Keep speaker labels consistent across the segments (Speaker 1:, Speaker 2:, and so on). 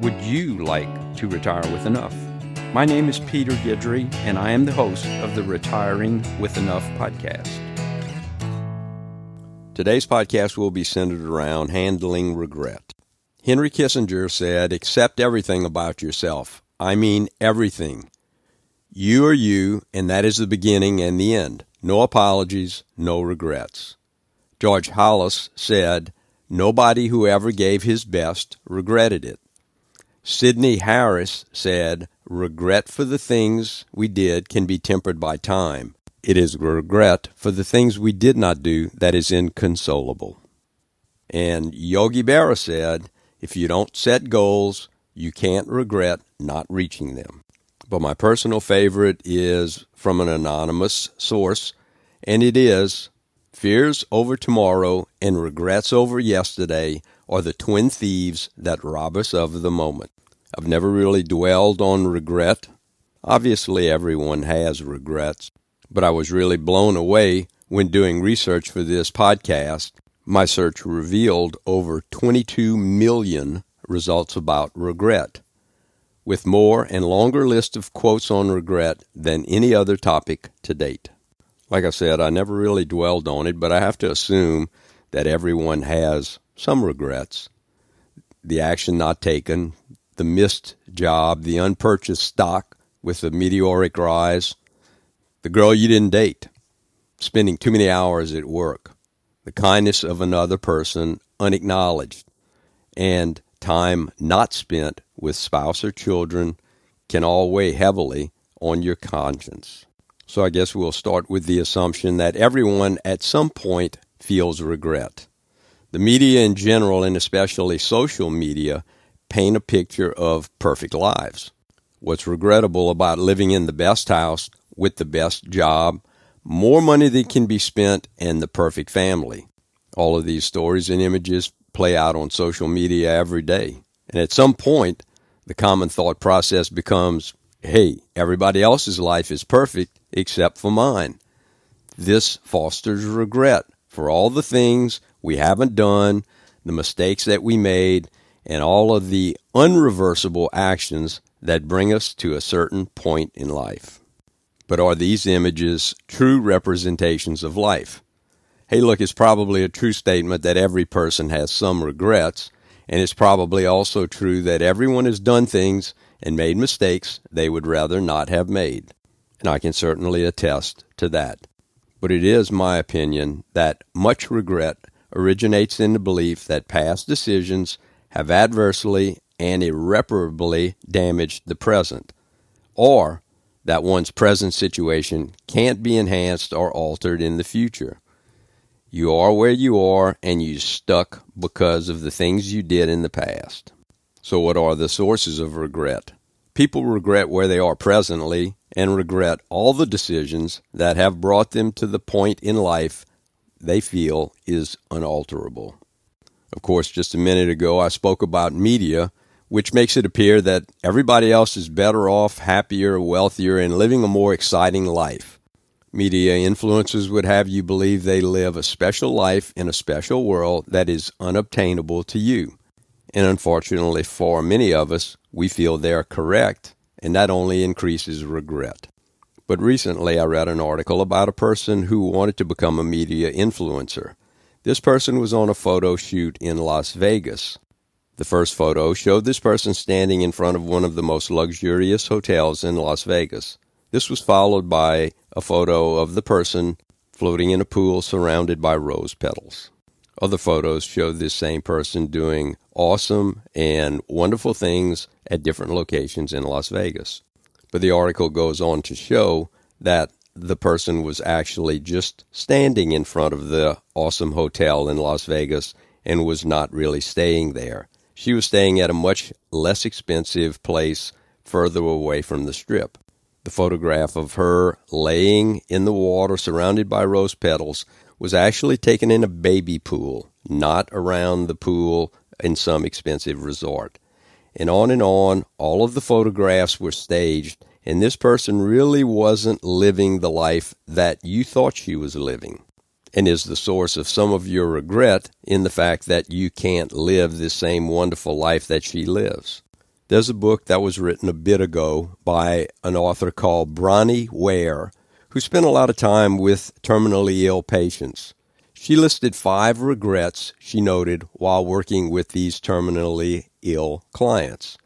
Speaker 1: Would you like to retire with enough? My name is Peter Guidry, and I am the host of the Retiring with Enough podcast.
Speaker 2: Today's podcast will be centered around handling regret. Henry Kissinger said, Accept everything about yourself. I mean everything. You are you, and that is the beginning and the end. No apologies, no regrets. George Halas said, Nobody who ever gave his best regretted it. Sidney Harris said, Regret for the things we did can be tempered by time. It is regret for the things we did not do that is inconsolable. And Yogi Berra said, If you don't set goals, you can't regret not reaching them. But my personal favorite is from an anonymous source, and it is Fears over tomorrow and regrets over yesterday are the twin thieves that rob us of the moment. I've never really dwelled on regret. Obviously, everyone has regrets, but I was really blown away when doing research for this podcast. My search revealed over 22 million results about regret, with more and longer list of quotes on regret than any other topic to date. Like I said, I never really dwelled on it, but I have to assume that everyone has some regrets. The action not taken, the missed job, the unpurchased stock with the meteoric rise, the girl you didn't date, spending too many hours at work, the kindness of another person unacknowledged, and time not spent with spouse or children can all weigh heavily on your conscience. So I guess we'll start with the assumption that everyone at some point feels regret. The media in general, and especially social media, paint a picture of perfect lives. What's regrettable about living in the best house with the best job, more money that can be spent, and the perfect family? All of these stories and images play out on social media every day. And at some point, the common thought process becomes hey, everybody else's life is perfect except for mine. This fosters regret for all the things we haven't done, the mistakes that we made, and all of the unreversible actions that bring us to a certain point in life. But are these images true representations of life? Hey, look, it's probably a true statement that every person has some regrets, and it's probably also true that everyone has done things and made mistakes they would rather not have made. And I can certainly attest to that. But it is my opinion that much regret originates in the belief that past decisions have adversely and irreparably damaged the present, or that one's present situation can't be enhanced or altered in the future. You are where you are and you stuck because of the things you did in the past. So, what are the sources of regret? People regret where they are presently and regret all the decisions that have brought them to the point in life they feel is unalterable. Of course, just a minute ago, I spoke about media, which makes it appear that everybody else is better off, happier, wealthier, and living a more exciting life. Media influencers would have you believe they live a special life in a special world that is unobtainable to you. And unfortunately, for many of us, we feel they're correct, and that only increases regret. But recently, I read an article about a person who wanted to become a media influencer. This person was on a photo shoot in Las Vegas. The first photo showed this person standing in front of one of the most luxurious hotels in Las Vegas. This was followed by a photo of the person floating in a pool surrounded by rose petals. Other photos showed this same person doing awesome and wonderful things at different locations in Las Vegas. But the article goes on to show that the person was actually just standing in front of the awesome hotel in Las Vegas and was not really staying there. She was staying at a much less expensive place further away from the strip. The photograph of her laying in the water surrounded by rose petals was actually taken in a baby pool, not around the pool in some expensive resort. And on and on, all of the photographs were staged and this person really wasn't living the life that you thought she was living, and is the source of some of your regret in the fact that you can't live the same wonderful life that she lives. There's a book that was written a bit ago by an author called Bronnie Ware, who spent a lot of time with terminally ill patients. She listed five regrets she noted while working with these terminally ill clients.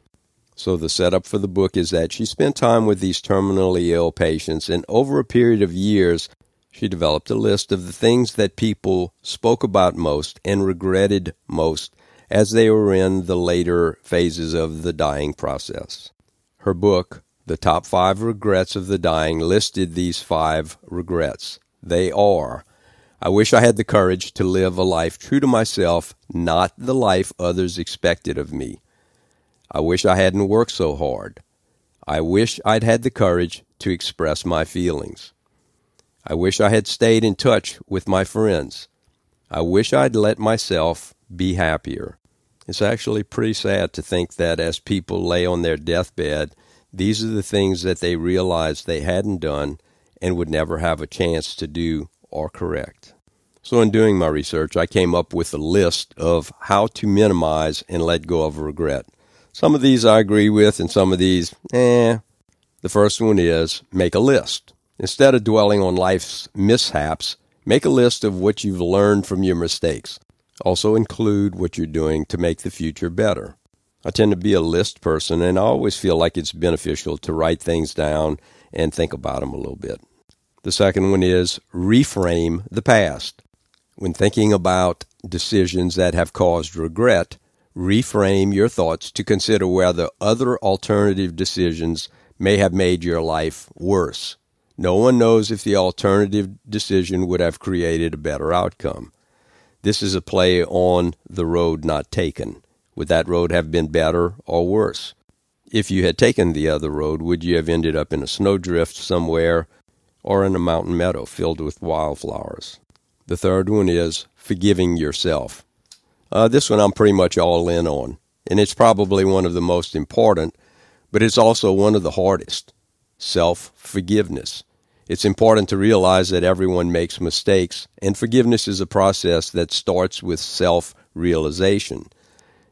Speaker 2: So, the setup for the book is that she spent time with these terminally ill patients, and over a period of years, she developed a list of the things that people spoke about most and regretted most as they were in the later phases of the dying process. Her book, The Top Five Regrets of the Dying, listed these five regrets. They are I wish I had the courage to live a life true to myself, not the life others expected of me. I wish I hadn't worked so hard. I wish I'd had the courage to express my feelings. I wish I had stayed in touch with my friends. I wish I'd let myself be happier. It's actually pretty sad to think that as people lay on their deathbed, these are the things that they realized they hadn't done and would never have a chance to do or correct. So, in doing my research, I came up with a list of how to minimize and let go of regret. Some of these I agree with, and some of these, eh. The first one is make a list. Instead of dwelling on life's mishaps, make a list of what you've learned from your mistakes. Also, include what you're doing to make the future better. I tend to be a list person, and I always feel like it's beneficial to write things down and think about them a little bit. The second one is reframe the past. When thinking about decisions that have caused regret, reframe your thoughts to consider whether other alternative decisions may have made your life worse. No one knows if the alternative decision would have created a better outcome. This is a play on the road not taken. Would that road have been better or worse? If you had taken the other road, would you have ended up in a snowdrift somewhere or in a mountain meadow filled with wildflowers? The third one is forgiving yourself. Uh, this one I'm pretty much all in on, and it's probably one of the most important, but it's also one of the hardest self forgiveness. It's important to realize that everyone makes mistakes, and forgiveness is a process that starts with self realization.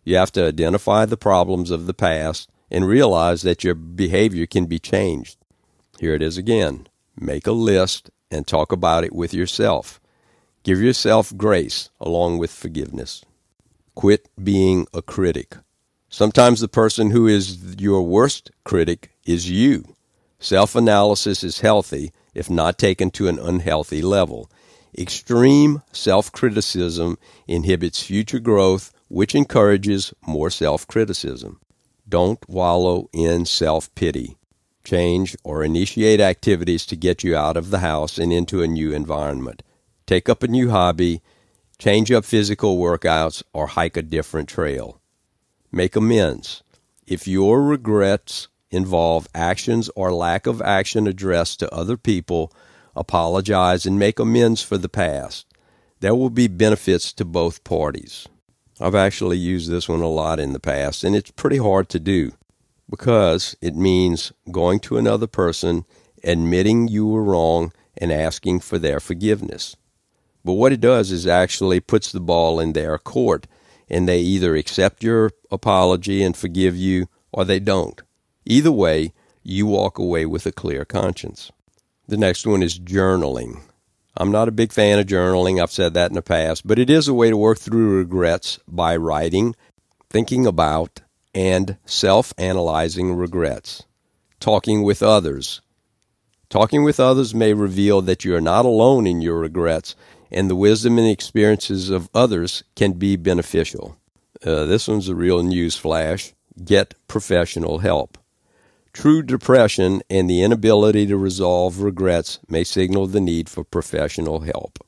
Speaker 2: You have to identify the problems of the past and realize that your behavior can be changed. Here it is again make a list and talk about it with yourself. Give yourself grace along with forgiveness. Quit being a critic. Sometimes the person who is your worst critic is you. Self analysis is healthy if not taken to an unhealthy level. Extreme self criticism inhibits future growth, which encourages more self criticism. Don't wallow in self pity. Change or initiate activities to get you out of the house and into a new environment take up a new hobby, change up physical workouts, or hike a different trail. Make amends. If your regrets involve actions or lack of action addressed to other people, apologize and make amends for the past. There will be benefits to both parties. I've actually used this one a lot in the past, and it's pretty hard to do because it means going to another person, admitting you were wrong, and asking for their forgiveness. But what it does is actually puts the ball in their court, and they either accept your apology and forgive you or they don't. Either way, you walk away with a clear conscience. The next one is journaling. I'm not a big fan of journaling, I've said that in the past, but it is a way to work through regrets by writing, thinking about, and self analyzing regrets. Talking with others. Talking with others may reveal that you are not alone in your regrets and the wisdom and experiences of others can be beneficial. Uh, this one's a real news flash. Get professional help. True depression and the inability to resolve regrets may signal the need for professional help.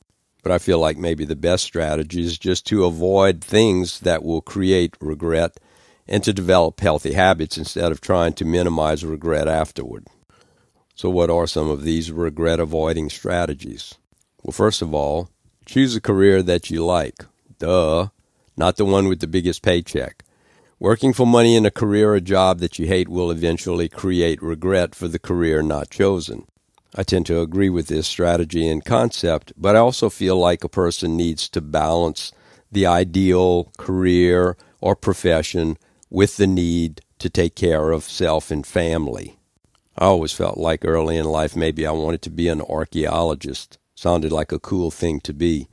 Speaker 2: But I feel like maybe the best strategy is just to avoid things that will create regret and to develop healthy habits instead of trying to minimize regret afterward. So, what are some of these regret avoiding strategies? Well, first of all, choose a career that you like. Duh. Not the one with the biggest paycheck. Working for money in a career or job that you hate will eventually create regret for the career not chosen. I tend to agree with this strategy and concept, but I also feel like a person needs to balance the ideal career or profession with the need to take care of self and family. I always felt like early in life maybe I wanted to be an archaeologist. Sounded like a cool thing to be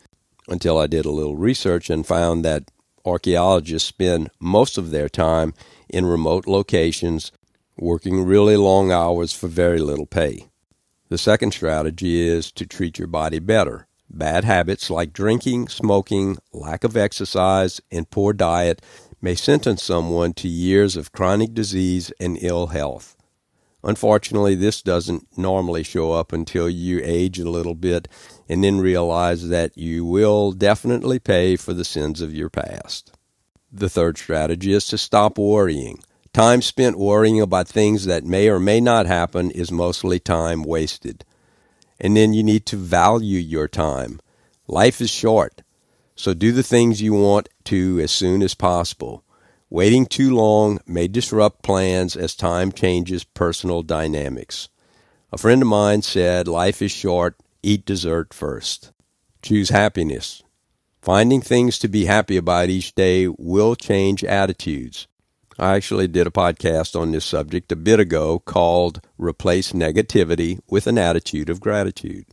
Speaker 2: until I did a little research and found that archaeologists spend most of their time in remote locations working really long hours for very little pay. The second strategy is to treat your body better. Bad habits like drinking, smoking, lack of exercise, and poor diet may sentence someone to years of chronic disease and ill health. Unfortunately, this doesn't normally show up until you age a little bit and then realize that you will definitely pay for the sins of your past. The third strategy is to stop worrying. Time spent worrying about things that may or may not happen is mostly time wasted. And then you need to value your time. Life is short, so do the things you want to as soon as possible. Waiting too long may disrupt plans as time changes personal dynamics. A friend of mine said, Life is short, eat dessert first. Choose happiness. Finding things to be happy about each day will change attitudes. I actually did a podcast on this subject a bit ago called Replace Negativity with an Attitude of Gratitude.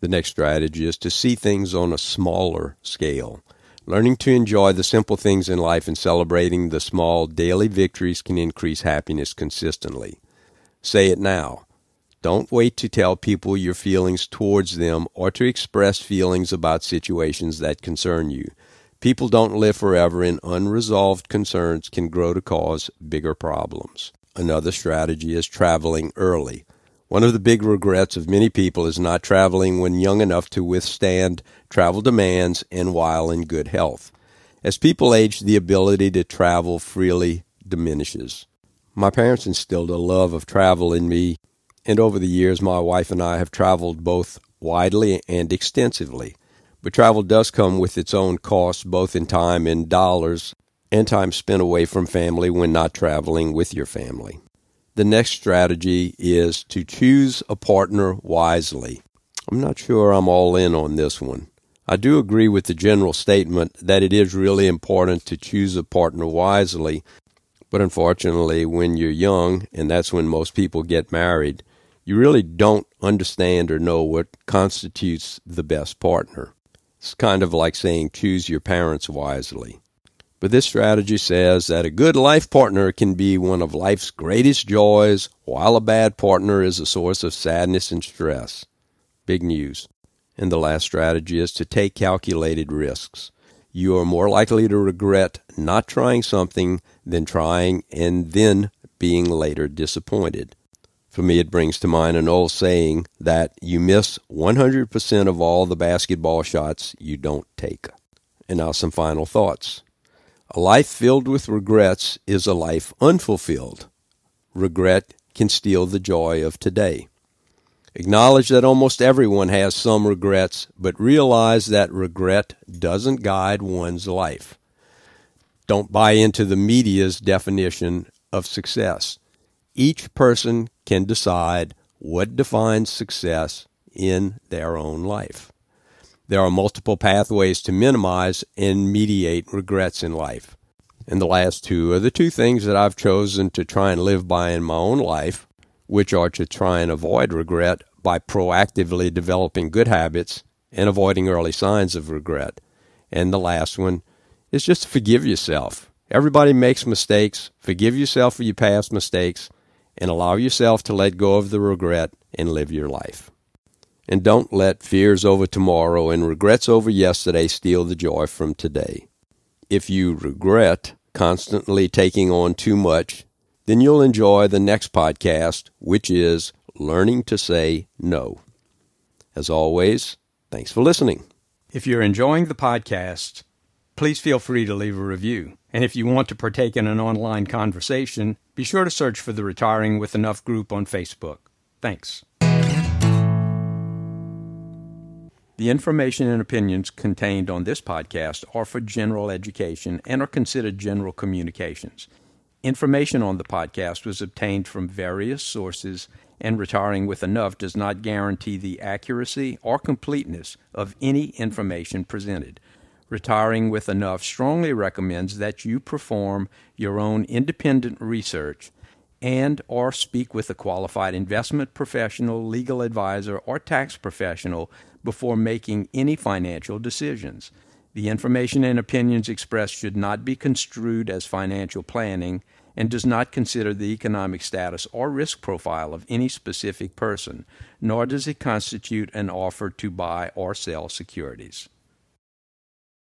Speaker 2: The next strategy is to see things on a smaller scale. Learning to enjoy the simple things in life and celebrating the small daily victories can increase happiness consistently. Say it now. Don't wait to tell people your feelings towards them or to express feelings about situations that concern you. People don't live forever, and unresolved concerns can grow to cause bigger problems. Another strategy is traveling early. One of the big regrets of many people is not traveling when young enough to withstand travel demands and while in good health. As people age, the ability to travel freely diminishes. My parents instilled a love of travel in me, and over the years, my wife and I have traveled both widely and extensively. But travel does come with its own costs, both in time and dollars, and time spent away from family when not traveling with your family. The next strategy is to choose a partner wisely. I'm not sure I'm all in on this one. I do agree with the general statement that it is really important to choose a partner wisely, but unfortunately, when you're young, and that's when most people get married, you really don't understand or know what constitutes the best partner. It's kind of like saying choose your parents wisely. But this strategy says that a good life partner can be one of life's greatest joys, while a bad partner is a source of sadness and stress. Big news. And the last strategy is to take calculated risks. You are more likely to regret not trying something than trying and then being later disappointed. For me, it brings to mind an old saying that you miss 100% of all the basketball shots you don't take. And now, some final thoughts. A life filled with regrets is a life unfulfilled. Regret can steal the joy of today. Acknowledge that almost everyone has some regrets, but realize that regret doesn't guide one's life. Don't buy into the media's definition of success. Each person can decide what defines success in their own life. There are multiple pathways to minimize and mediate regrets in life. And the last two are the two things that I've chosen to try and live by in my own life, which are to try and avoid regret by proactively developing good habits and avoiding early signs of regret. And the last one is just to forgive yourself. Everybody makes mistakes. Forgive yourself for your past mistakes and allow yourself to let go of the regret and live your life. And don't let fears over tomorrow and regrets over yesterday steal the joy from today. If you regret constantly taking on too much, then you'll enjoy the next podcast, which is Learning to Say No. As always, thanks for listening.
Speaker 1: If you're enjoying the podcast, please feel free to leave a review. And if you want to partake in an online conversation, be sure to search for the Retiring with Enough group on Facebook. Thanks. The information and opinions contained on this podcast are for general education and are considered general communications. Information on the podcast was obtained from various sources, and retiring with enough does not guarantee the accuracy or completeness of any information presented. Retiring with Enough strongly recommends that you perform your own independent research and or speak with a qualified investment professional, legal advisor, or tax professional before making any financial decisions. The information and opinions expressed should not be construed as financial planning and does not consider the economic status or risk profile of any specific person, nor does it constitute an offer to buy or sell securities.